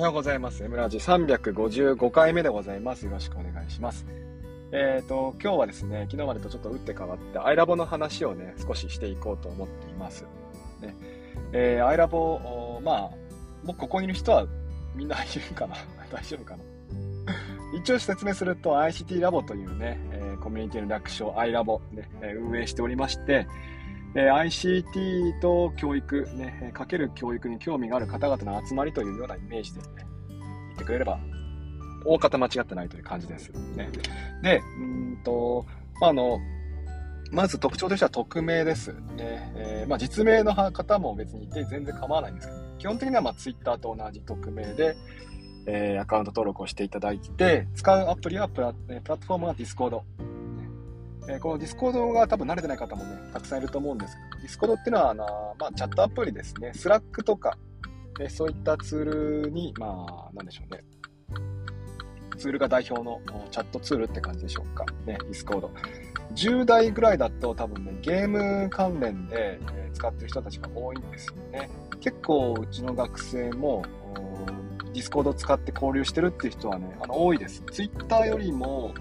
おはようございます。エムラジ355回目でございます。よろしくお願いします。えっ、ー、と、今日はですね、昨日までとちょっと打って変わって、アイラボの話をね、少ししていこうと思っています。ねえー、アイラボ、まあ、もうここにいる人はみんないるかな？大丈夫かな？一応説明すると ICT ラボというね、えー、コミュニティの略称 i ラボね、運営しておりまして、え ICT と教育、ね、かける教育に興味がある方々の集まりというようなイメージでね、言ってくれれば、大方間違ってないという感じです。ね。で、うんと、まあ、あの、まず特徴としては匿名です。ねえー、まあ、実名の方も別にいて全然構わないんですけど、基本的にはまあ Twitter と同じ匿名で、えー、アカウント登録をしていただいて、使うアプリはプラプラットフォームは Discord。えー、この Discord が多分慣れてない方もね、たくさんいると思うんですけど、 Discord っていうのは、あのまあ、チャットアプリですね。 Slack とか、えー、そういったツールに、まあ、なんでしょうね。ツールが代表のチャットツールって感じでしょうか。ね、 Discord。10代ぐらいだと多分ね、ゲーム関連で、え使ってる人たちが多いんですよね。結構うちの学生も、 Discord を使って交流してるっていう人はね、あの多いです。ツイッターよりも、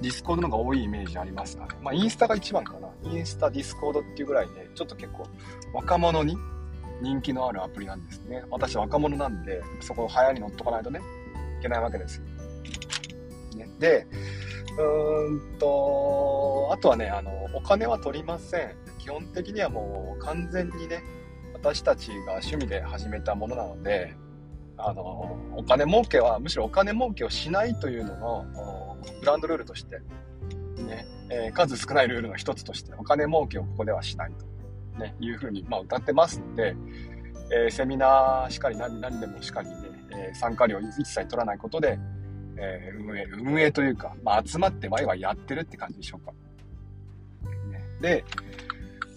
Discord の方が多いイメージありますかね。まあ、インスタが一番かな。インスタ、 Discord っていうぐらいで、ちょっと結構若者に人気のあるアプリなんですね。私若者なんで、そこ流行り乗っとかないとね、いけないわけですよ。ね、で、うーんと、あとはね、あの、お金は取りません。基本的にはもう完全にね、私たちが趣味で始めたものなので、あの、お金儲けは、むしろお金儲けをしないというのの、グランドルールとして、ね、えー、数少ないルールの一つとして、お金儲けをここではしないと、ね、いうふうに、まあ、歌ってますので、えー、セミナーしかり何何でもしかりね、えー、参加料一切取らないことで、えー、運営、運営というか、まあ、集まってワイワイやってるって感じでしょうか。ね、で、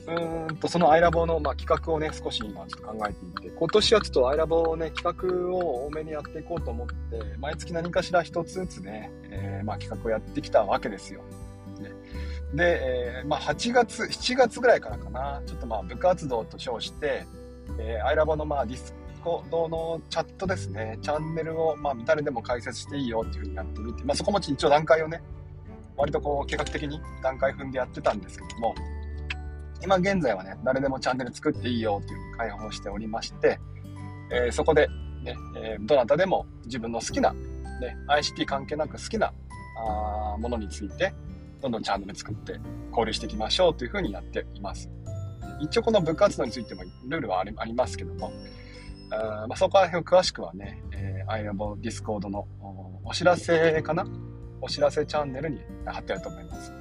うーんと、そのアイラボの、まあ、企画をね、少し今ちょっと考えていて、今年はちょっとアイラボをね、企画を多めにやっていこうと思って、毎月何かしら一つずつね、えー、まあ、企画をやってきたわけですよ。ね、で、えー、まあ、8月、7月ぐらいからかな、ちょっとまあ、部活動と称して、えー、アイラボのまあ、 Discord のチャットですね、チャンネルを、まあ、誰でも開設していいよっていう風にやってみて、まあ、そこも一応段階をね、割とこう、計画的に段階踏んでやってたんですけども、今現在はね、誰でもチャンネル作っていいよっていう開放しておりまして、えー、そこで、ね、えー、どなたでも自分の好きな、ね、ICT 関係なく好きなあものについて、どんどんチャンネル作って交流していきましょうというふうにやっています。一応この部活動についてもルールはありますけども、あまあ、そこら辺を詳しくはね、えー、iLabo Discord のお知らせかな？お知らせチャンネルに貼ってあると思います。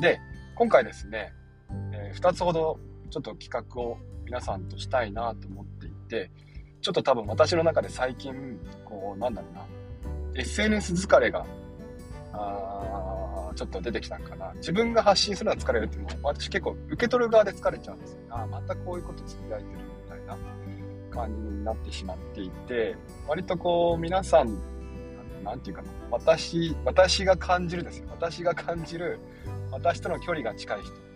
で、今回ですね、えー、2つほどちょっと企画を皆さんとしたいなと思っていて、ちょっと多分私の中で最近、こう、なんだろうな、SNS 疲れが、あちょっと出てきたんかな。自分が発信するのは疲れるっていうのは、私結構受け取る側で疲れちゃうんですよ。ああ、またこういうことつぶやいてるみたいな感じになってしまっていて、割とこう、皆さん、なんていうかな、私、私が感じるですよ。私が感じる、私との距離が近い人。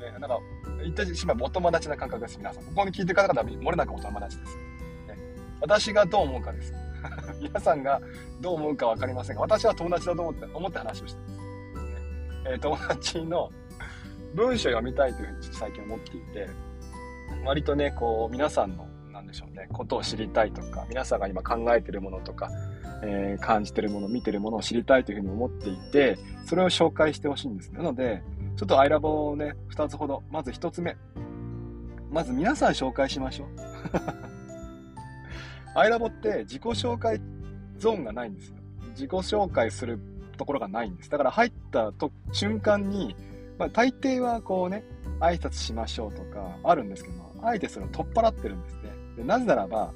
ね、なんか、言ってしまえばお友達な感覚です、皆さん。ここに聞いてる方々は漏れなくお友達です。ね、私がどう思うかです。皆さんがどう思うか分かりませんが、私は友達だと思って思って話をしてます。ねえー、友達の文章を読みたいというふうに最近思っていて、割とね、こう、皆さんの、なんでしょうね、ことを知りたいとか、皆さんが今考えてるものとか、えー、感じてるもの、見てるものを知りたいというふうに思っていて、それを紹介してほしいんです。なので、ちょっとアイラボをね、2つほど。まず1つ目。まず皆さん紹介しましょう。アイラボって自己紹介ゾーンがないんですよ。自己紹介するところがないんです。だから入ったと瞬間に、まあ、大抵はこうね、挨拶しましょうとかあるんですけども、あえてそれを取っ払ってるんですね。でなぜならば、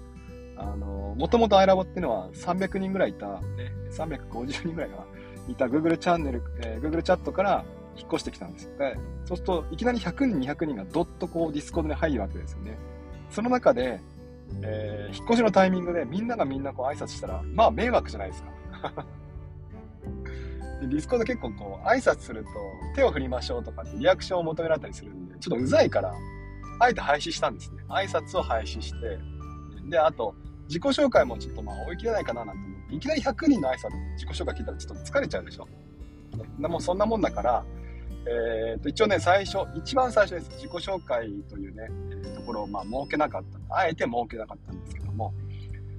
あの、もともとアイラボっていうのは300人ぐらいいた、ね、350人ぐらいかな、いた Google チャンネル、えー、Google チャットから引っ越してきたんですよ。で、そうすると、いきなり100人、200人がどっとこう Discord に入るわけですよね。その中で、えー、引っ越しのタイミングでみんながみんなこう挨拶したら、まあ迷惑じゃないですか。で Discord 結構こう挨拶すると手を振りましょうとかってリアクションを求められたりするんで、ちょっとうざいから、あえて廃止したんですね。挨拶を廃止して、で、あと、自己紹介もちょっとまあ追い切れないかななんて思って、いきなり100人の挨拶、自己紹介聞いたらちょっと疲れちゃうでしょ。でもうそんなもんだから、えー、と一応ね、最初、一番最初です。自己紹介というね、ところをまあ設けなかった。あえて設けなかったんですけども、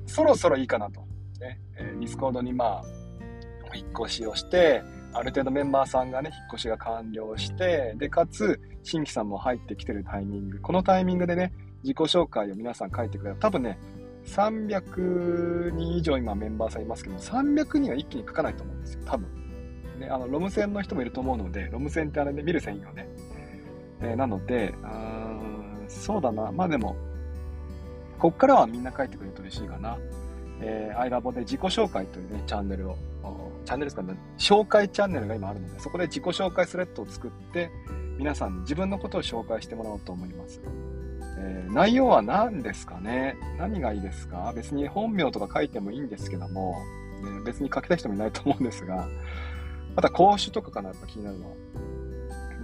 そろそろいいかなと。ね、えー、 Discord にまあ、引っ越しをして、ある程度メンバーさんがね、引っ越しが完了して、で、かつ、新規さんも入ってきてるタイミング、このタイミングでね、自己紹介を皆さん書いてくれる。多分ね、300人以上今メンバーさんいますけど、300人は一気に書かないと思うんですよ、多分。ね、あの、ロム線の人もいると思うので、ロム線ってあれで、ね、見る線よね。えー、なので、あそうだな、まあでも、こっからはみんな書いてくれると嬉しいかな。えー、アイラボで自己紹介というね、チャンネルを、チャンネルですかね、紹介チャンネルが今あるので、そこで自己紹介スレッドを作って、皆さんに自分のことを紹介してもらおうと思います。えー、内容は何ですかね？何がいいですか？別に本名とか書いてもいいんですけども、ね、別に書きたい人もいないと思うんですが、また講習とかかな、やっぱ気になるのは。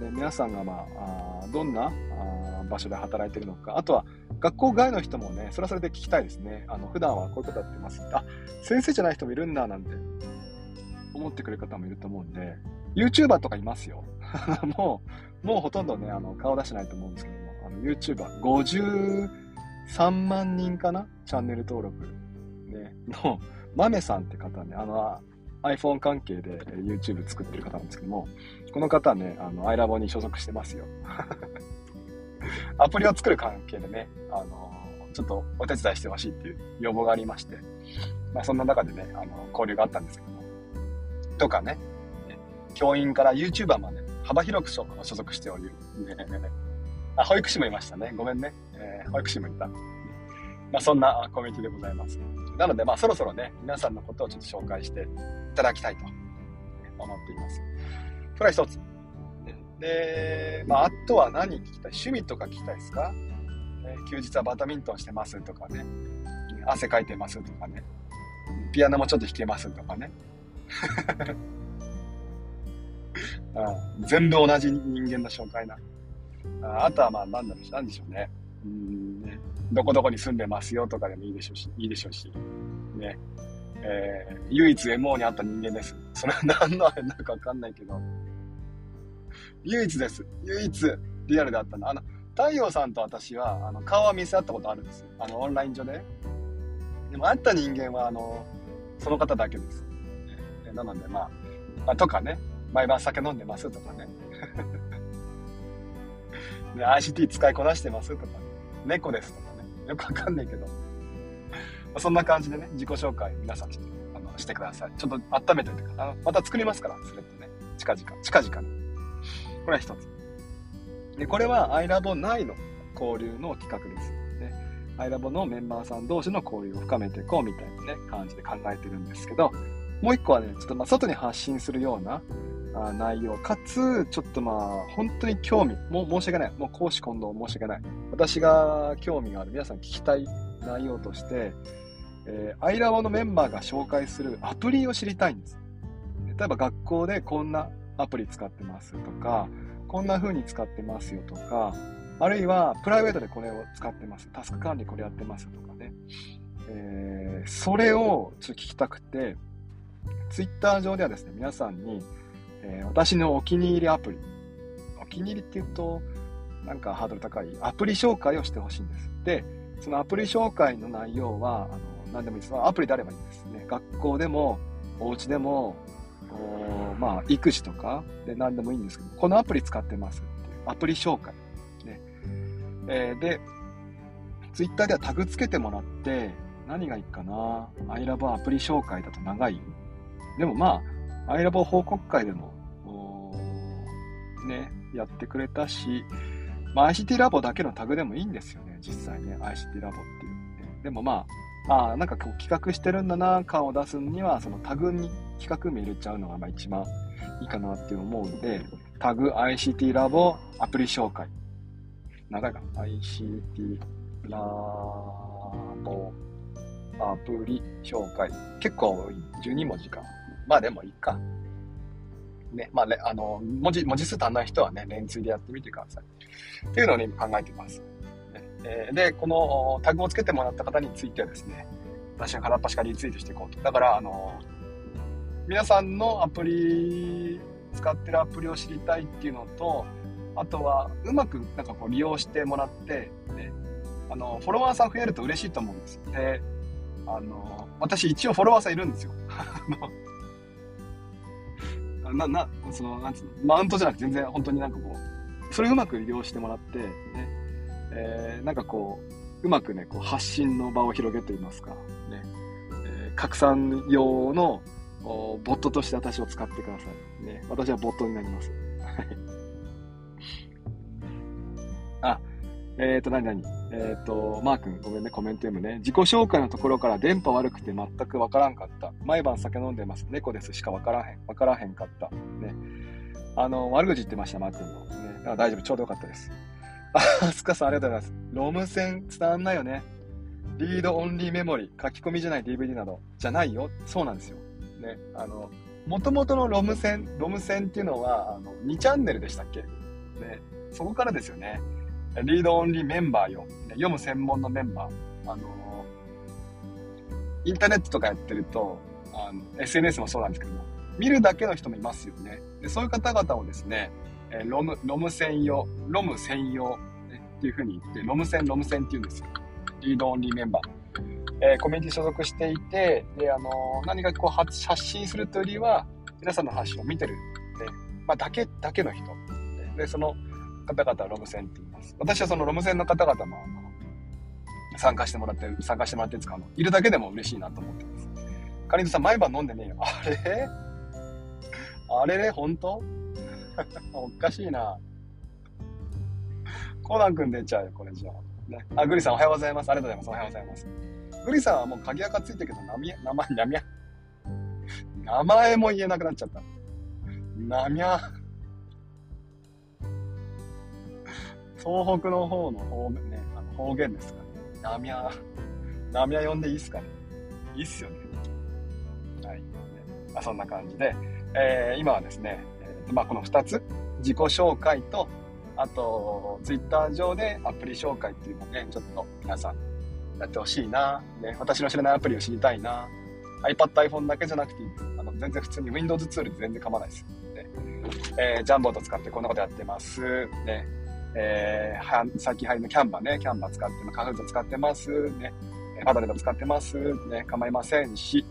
で皆さんが、まあ、あどんなあ場所で働いてるのか、あとは学校外の人もね、それはそれで聞きたいですね。あの普段はこういうことやってます。あ、先生じゃない人もいるんだなんて思ってくれる方もいると思うんで、YouTuber とかいますよ。もう、もうほとんどね、あの顔出してないと思うんですけども、あの YouTuber、53万人かな？チャンネル登録。ね、の、マメさんって方ね、あの、iPhone 関係で YouTube 作ってる方なんですけども、この方ね、あの、iLabo に所属してますよ。アプリを作る関係でね、あの、ちょっとお手伝いしてほしいっていう要望がありまして、まあそんな中でね、あの、交流があったんですけども、とかね、教員から YouTuber まで幅広く所属しており、ね、あ、保育士もいましたね。ごめんね。えー、保育士もいた。まあそんなコミュニティでございます。なので、まあそろそろね、皆さんのことをちょっと紹介していただきたいと思っています。それは一つ。で、まあ、あとは何聞きたい？趣味とか聞きたいですか、え休日はバドミントンしてますとかね。汗かいてますとかね。ピアノもちょっと弾けますとかね。全部同じ人間の紹介な。ああとはまあ何だろうなんでしょうね。うんね。どこどこに住んでますよとかでもいいでしょうし、いいでしょうし。ね。えー、唯一 MO に会った人間です。それは何のあれなのかわかんないけど。唯一です。唯一、リアルであったの。あの、太陽さんと私は、あの、顔は見せ合ったことあるんですよ。あの、オンライン上で。でも、会った人間は、あの、その方だけです。なので、まあ、まあ、とかね、毎晩酒飲んでますとかね。で、ICT 使いこなしてますとかね。猫ですとか。よくわかんないけど。そんな感じでね、自己紹介皆さんちょっとあのしてください。ちょっと温めておいてあのまた作りますから、スレッドね。近々、近々ね。これは一つ。で、これは iLabo 内の交流の企画です。ね。iLabo のメンバーさん同士の交流を深めていこうみたいなね、感じで考えてるんですけど、もう一個はね、ちょっとま外に発信するようなあ内容、かつ、ちょっとまあ、本当に興味、もう申し訳ない。もう講師混同申し訳ない。私が興味がある、皆さん聞きたい内容として、え、アイラボのメンバーが紹介するアプリを知りたいんです。例えば学校でこんなアプリ使ってますとか、こんな風に使ってますよとか、あるいはプライベートでこれを使ってます。タスク管理これやってますとかね。えー、それをちょっと聞きたくて、ツイッター上ではですね、皆さんに、えー、私のお気に入りアプリ。お気に入りって言うと、なんかハードル高いアプリ紹介をしてほしいんです。で、そのアプリ紹介の内容は、あの、何でもいいです。アプリであればいいんですね。学校でも、お家でも、まあ、育児とかで何でもいいんですけど、このアプリ使ってますっていうアプリ紹介。ね。えー、で、ツイッターではタグつけてもらって、何がいいかな ?iLove アプリ紹介だと長いでもまあ、iLove 報告会でも、ね、やってくれたし、まあ、ICT ラボだけのタグでもいいんですよね、実際ね、ICT ラボっていう。でもまあ、ああ、なんかこう企画してるんだな、感を出すには、そのタグに企画名入れちゃうのがまあ一番いいかなって思うんで、タグ ICT ラボアプリ紹介。長いかな ?ICT ラボアプリ紹介。結構多い。12文字か。まあでもいいか。ね、まあ、ね、あの、文字、文字数足んない人はね、連追でやってみてください。っていうのを、ね、今考えてます。え、で、このタグをつけてもらった方についてはですね、私が片っ端からリツイートしていこうと。だから、あの、皆さんのアプリ、使ってるアプリを知りたいっていうのと、あとは、うまくなんかこう利用してもらって、ね、あの、フォロワーさん増えると嬉しいと思うんです。で、あの、私一応フォロワーさんいるんですよ。な、な、その、なんつうの、マウントじゃなくて全然本当になんかこう、それうまく利用してもらって、ね、えー、なんかこう、うまくね、こう発信の場を広げていますか、ね、えー、拡散用のボットとして私を使ってください。ね、私はボットになります。はい、えっ、ー、と、何何？えっ、ー、と、マー君、ごめんね、コメント読むね。自己紹介のところから電波悪くて全くわからんかった。毎晩酒飲んでます。猫ですしかわからへん。わからへんかった。ね。あの、悪口言ってました、マー君の。ね。だから大丈夫、ちょうどよかったです。あ、スカさんありがとうございます。ロム線伝わんないよね。リードオンリーメモリー、書き込みじゃない DVD など、じゃないよ。そうなんですよ。ね。あの、もともとのロム線、ロム線っていうのは、あの、2チャンネルでしたっけ？ね。そこからですよね。リードオンリーメンバーよ。読む専門のメンバー。あの、インターネットとかやってると、あの、SNS もそうなんですけども、見るだけの人もいますよね。でそういう方々をですね、えロム、ロム専用、ロム専用、っていうふうに言って、ロム専、ロム専って言うんですよ。リードオンリーメンバー。えー、コミュニティ所属していて、で、あの何かこう発信するというよりは、皆さんの発信を見てる。で、まあ、だけ、だけの人。で、その方々はロム線っています。私はそのロム線の方々も、あの、参加してもらって、参加してもらって使うの、いるだけでも嬉しいなと思ってます。かりんとさん、毎晩飲んでねえよ。あれ？あれ？れ、本当？おかしいな。コナン君出ちゃうよ、これじゃあ。ね。あ、グリさんおはようございます。ありがとうございます。おはようございます。グリさんはもう鍵垢ついてるけど、名前、名前、名前、名前も言えなくなっちゃった。なみゃ。東北の方の方,、ね、あの方言ですかね。なみゃ、なみゃ呼んでいいっすかね。いいっすよね。はい。まあ、そんな感じで、えー、今はですね、えーまあ、この2つ、自己紹介と、あと、ツイッター上でアプリ紹介っていうのをね、ちょっと皆さんやってほしいな、ね、私の知らないアプリを知りたいな、iPad、iPhone だけじゃなくて。あの全然普通に Windows ツールで全然構わないです。ねえー、ジャンボート使ってこんなことやってます。ねえー、最近流行りの Canva ね、 Canva 使って、 Kahoot 使ってます。ね、 Padlet 使ってます。ね、構いませんし、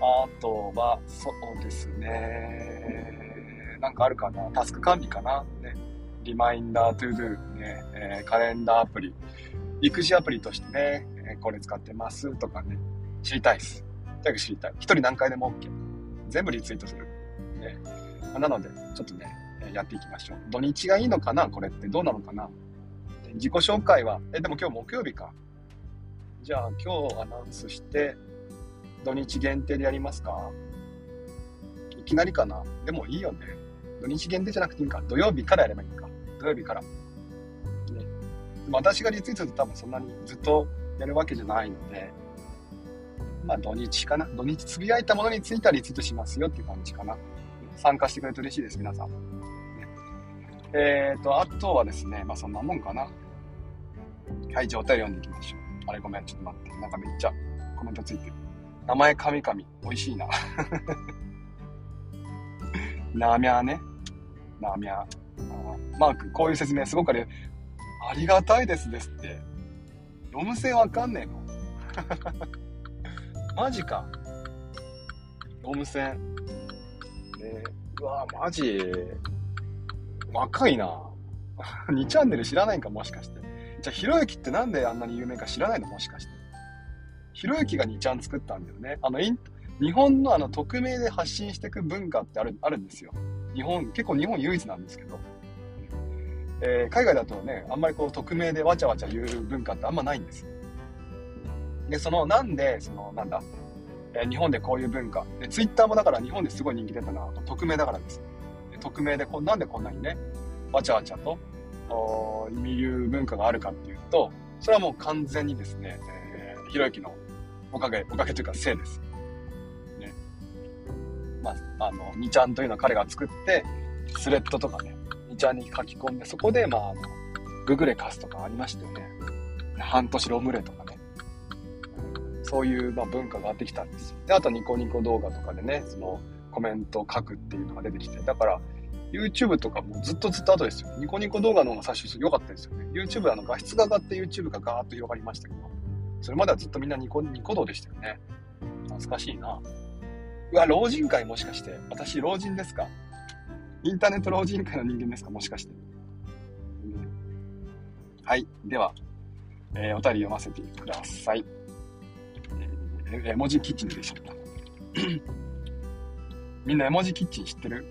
あとは、そうですね、なんかあるかな、タスク管理かな、ね、リマインダー、 ToDo、ね、えー、カレンダーアプリ、育児アプリとしてね、えこれ使ってますとかね、知りたいです。とにかく知りたい。一人何回でも OK。全部リツイートする。ね、なので、ちょっとね、やっていきましょう。土日がいいのかな？これってどうなのかな？自己紹介は、え、でも今日木曜日か。じゃあ今日アナウンスして、土日限定でやりますか？いきなりかな？でもいいよね。土日限定じゃなくていいか。土曜日からやればいいか。土曜日から。ね。私がリツイートすると多分そんなにずっとやるわけじゃないので、まあ土日かな。土日つぶやいたものについてはリツイートしますよっていう感じかな。参加してくれると嬉しいです、皆さん。えっ、ー、と、あとはですね、まあそんなもんかな。はい、じゃあお便り読んでいきましょう。あれごめん、ちょっと待って。なんかめっちゃコメントついてる。名前神々。美味しいな。なみゃーね。なみゃー。マーク、こういう説明すごくあれ、ありがたいですですって。ロム線わかんねえの マジか。ロム線。えー、うわマジ。若いな 2チャンネル知らないんか、もしかして。じゃあ、ひろゆきってなんであんなに有名か知らないの？もしかして。ひろゆきが2ちゃん作ったんだよね。あの、日本のあの、匿名で発信していく文化ってある、あるんですよ。日本、結構日本唯一なんですけど。えー、海外だとね、あんまりこう、匿名でわちゃわちゃ言う文化ってあんまないんです。で、その、なんで、その、なんだ、えー、日本でこういう文化。で、ツイッターもだから日本ですごい人気出たのは、匿名だからです。匿名でこなんでこんなにねわちゃわちゃという文化があるかっていうとそれはもう完全にですね、えー、ひろゆきのおかげおかげというかせいです。ねまあ、あの2ちゃんというのは彼が作ってスレッドとかね2ちゃんに書き込んでそこでまああのググレカスとかありましたよね半年ロムレとかねそういう、まあ、文化があってきたんですよ。で、あとニコニコ動画とかでね、そのコメントを書くっていうのが出てきて、だから、YouTube とかもずっとずっと後ですよ。ニコニコ動画の方が最初良かったですよね。YouTube あの画質が上がって YouTube がガーッと広がりましたけど、それまではずっとみんなニコニコ動でしたよね。懐かしいな。うわ、老人会もしかして。私、老人ですか？インターネット老人会の人間ですか？もしかして。うん、はい。では、えー、お便り読ませてください。えー、絵文字キッチンでしょった。みんな絵文字キッチン知ってる？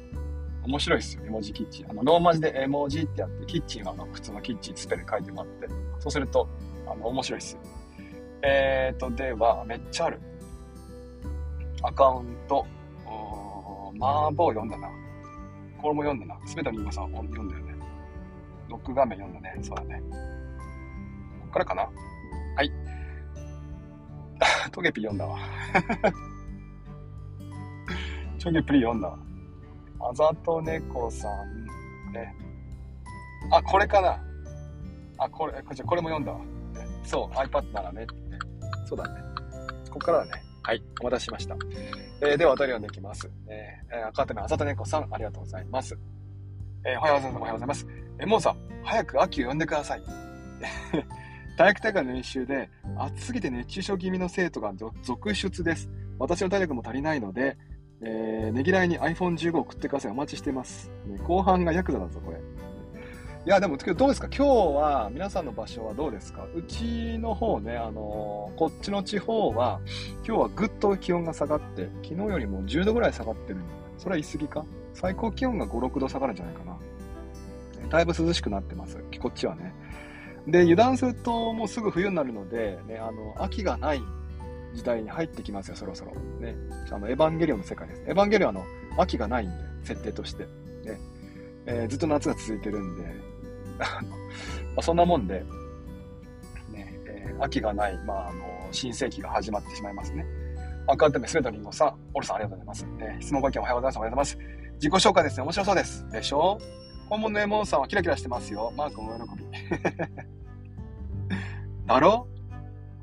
面白いですよ、絵文字キッチン。あの、ローマ字で絵文字ってやって、キッチンはあの普通のキッチンスペル書いてもらって、そうすると、あの、面白いですよ。えーと、では、めっちゃある。アカウント、麻婆読んだな。これも読んだな。すべてのリンゴさん読んだよね。ロック画面読んだね。そうだね。こっからかなはい。トゲピ読んだわ。トゲプリ読んだわ。あざと猫さんね。あ、これかな。あ、これ、これこれも読んだわ。そう、iPad ならね。そうだね。ここからだね。はい、お待たせしました。えー、では、お便り読んでいきます。えー、赤手のあざと猫さん、ありがとうございます。えー、おはようございます。おはようございます。えー、もうさん、早く秋を呼んでください。体育大会の練習で、暑すぎて熱中症気味の生徒が続出です。私の体力も足りないので、えー、ねぎらいに iPhone15 送ってください。お待ちしてます。ね、後半がヤクザだぞ、これ。いや、でも、どうですか？今日は、皆さんの場所はどうですか？うちの方ね、あのー、こっちの地方は、今日はぐっと気温が下がって、昨日よりも10度ぐらい下がってるそれは言い過ぎか？最高気温が5、6度下がるんじゃないかな。だいぶ涼しくなってます。こっちはね。で、油断するともうすぐ冬になるので、ね、あの、秋がない時代に入ってきますよ、そろそろ。ね。あの、エヴァンゲリオンの世界です。エヴァンゲリオンはあの、秋がないんで、設定として。ね。えー、ずっと夏が続いてるんで、あの、ま、そんなもんで、ね、えー、秋がない、まあ、あの、新世紀が始まってしまいますね。赤手目すべてのりんごさん、オルさんありがとうございます。えー、質問ご意見おはようございます。おはようございます。自己紹介ですね。面白そうです。でしょ？本物のエモンさんはキラキラしてますよ。マークお喜び。だろ？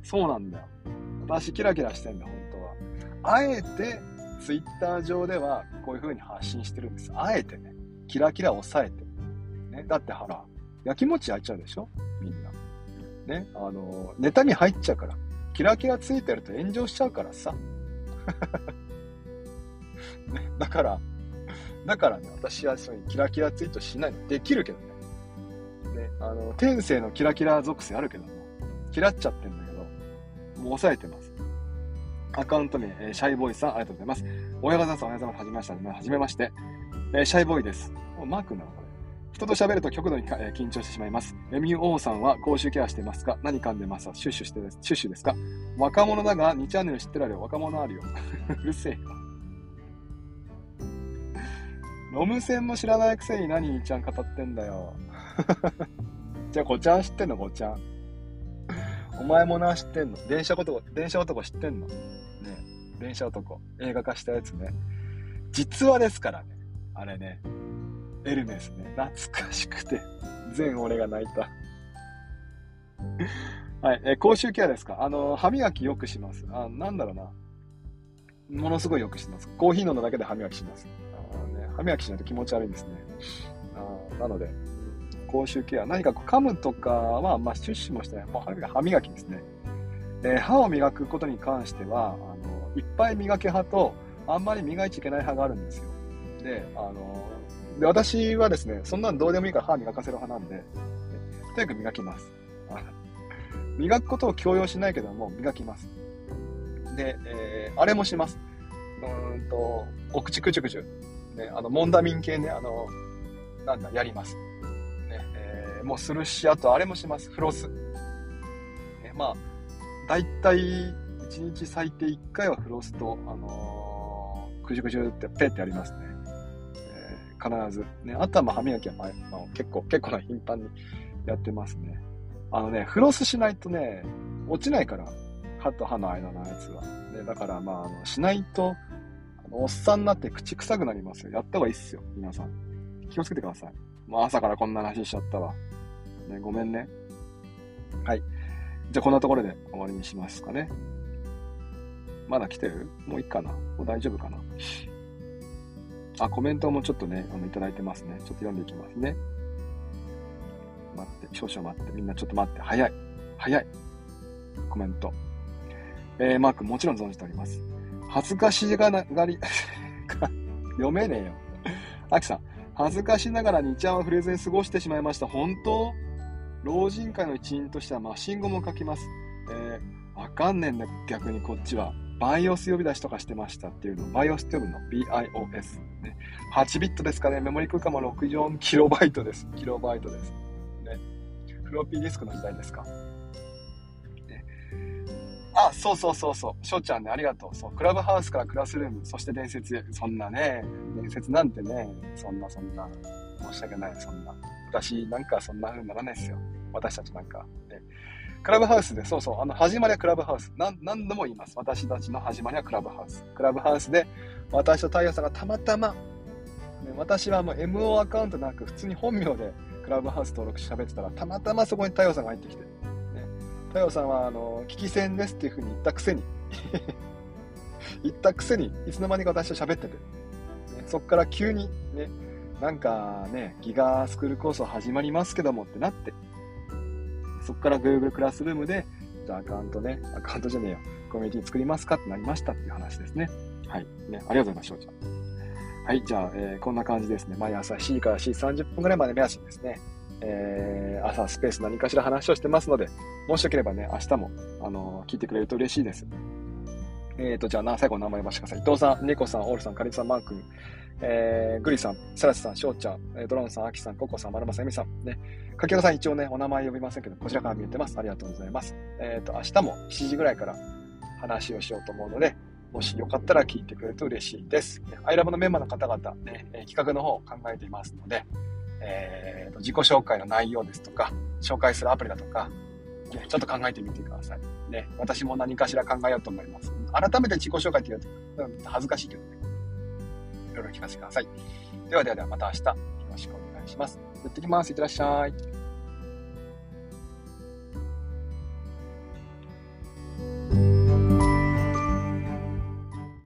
そうなんだよ。私キラキラしてんだ、本当は。あえて、ツイッター上ではこういう風に発信してるんです。あえてね、キラキラ抑えて。ね、だってほら、焼き餅焼いちゃうでしょ？みんな。ね、あの、妬み入っちゃうから。キラキラついてると炎上しちゃうからさ。ね、だから、だからね、私はそういうキラキラツイートしないの。できるけどね。ね、あの、天性のキラキラ属性あるけども、嫌っちゃってんだ、抑えてます。アカウント名、えー、シャイボーイさん、ありがとうございます。親方さん、おはようございます。はじめまして。はじめまして。えー、シャイボーイです。マークなのこれ。人と喋ると極度に、えー、緊張してしまいます。MUO さんは公衆ケアしてますか？何噛んでますか？シュッシュしてです。シュッシュですか？若者だが2チャンネル知ってるあるよ。若者あるよ。うるせえよ。ロム線も知らないくせに何ちゃん語ってんだよ。じゃあ、ごちゃん知ってんの？ごちゃん。お前もな、知ってんの？電車男、電車男知ってんの？ね電車男。映画化したやつね。実話ですからね。あれね。エルメスね。懐かしくて。全俺が泣いた。はい。え口臭ケアですか？あの、歯磨きよくします。あ、なんだろうな。ものすごいよくします。コーヒー飲んだだけで歯磨きします。あね歯磨きしないと気持ち悪いんですね。あなので、口臭ケア。何か噛むとかは、まあ、シュッシュもしてない。歯磨きですね。えー、歯を磨くことに関しては、あの、いっぱい磨け派と、あんまり磨いちゃいけない派があるんですよ。で、あの、で私はですね、そんなんどうでもいいから歯磨かせる派なんで、とにかく磨きます。磨くことを強要しないけども、磨きます。で、えー、あれもします。うんと、お口くちゅくちゅ。ね、あの、モンダミン系ね、あの、なんだ、やります。もするし、あとあれもします。フロス。ね、まあ、だいたい1日最低1回はフロスと、あのー、くじゅくじゅってペってやりますね。えー、必ず。ね、あとはまあ歯磨きは、まあ、まあ、結構、結構な頻繁にやってますね。あのね、フロスしないとね、落ちないから。歯と歯の間のやつは。ね、だからまあ、あのしないと、おっさんになって口臭くなりますよ。やった方がいいっすよ、皆さん。気をつけてください。もう朝からこんな話しちゃったわ。ね、ごめんね。はい。じゃあこんなところで終わりにしますかね。まだ来てる？もういいかな？もう大丈夫かな？あ、コメントもちょっとね、あの、いただいてますね。ちょっと読んでいきますね。待って、少々待って、みんなちょっと待って、早い。早い。コメント。えー、マーク、もちろん存じております。恥ずかしがながり、読めねえよ。アキさん、恥ずかしながら日夜は触れずに過ごしてしまいました。本当？老人会の一員としてはマシン語も書きます。えー、わかんねんだ、逆にこっちは。バイオス呼び出しとかしてましたっていうの。バイオスって呼ぶの ?BIOS。ね。8ビットですかね。メモリ空間も64キロバイトです。キロバイトです。ね。フロッピーディスクの時代ですか。ね、あ、そうそうそうそう。しょうちゃんね、ありがとう。そう。クラブハウスからクラスルーム、そして伝説へ。そんなね、伝説なんてね、そんなそんな、申し訳ない、そんな。私なんかそんな風にならないですよ。私たちなんか。ねクラブハウスで、そうそう、あの、始まりはクラブハウス。何、何度も言います。私たちの始まりはクラブハウス。クラブハウスで、私と太陽さんがたまたま、ね、私はもう MO アカウントなく、普通に本名でクラブハウス登録して喋ってたら、たまたまそこに太陽さんが入ってきて、ね、太陽さんは、あの、聞き戦ですっていうふうに言ったくせに 言ったくせに、いつの間にか私と喋ってて、ね、そっから急に、ね、なんかね、ギガスクールコース始まりますけどもってなって、そこから Google クラスルームで、じゃあアカウントね、アカウントじゃねえよ、コミュニティ作りますかってなりましたっていう話ですね。はい。ね、ありがとうございます、翔ちゃん。はい、じゃあ、えー、こんな感じですね。毎朝7時から7時30分ぐらいまで目安にですね、えー、朝スペース何かしら話をしてますので、もしよければね、明日も、あのー、聞いてくれると嬉しいです。えっ、ー、と、じゃあな、最後の名前ばしてください。伊藤さん、猫さん、オールさん、カリンさん、マー君、えー、グリさん、セラスさん、ショウちゃん、ドローンさん、アキさん、ココさん、マルマさん、エミさん、ね。かけらさん一応ね、お名前呼びませんけど、こちらから見えてます。ありがとうございます。えっ、ー、と、明日も7時ぐらいから話をしようと思うので、もしよかったら聞いてくれると嬉しいです。アイラブのメンバーの方々、ね、企画の方を考えていますので、えーと、自己紹介の内容ですとか、紹介するアプリだとか、ね、ちょっと考えてみてください。ね、私も何かしら考えようと思います。改めて自己紹介って言うと、恥ずかしいけどね。ろいろ聞かせてください。ではではではまた明日よろしくお願いします。やってきます。いってらっしゃい。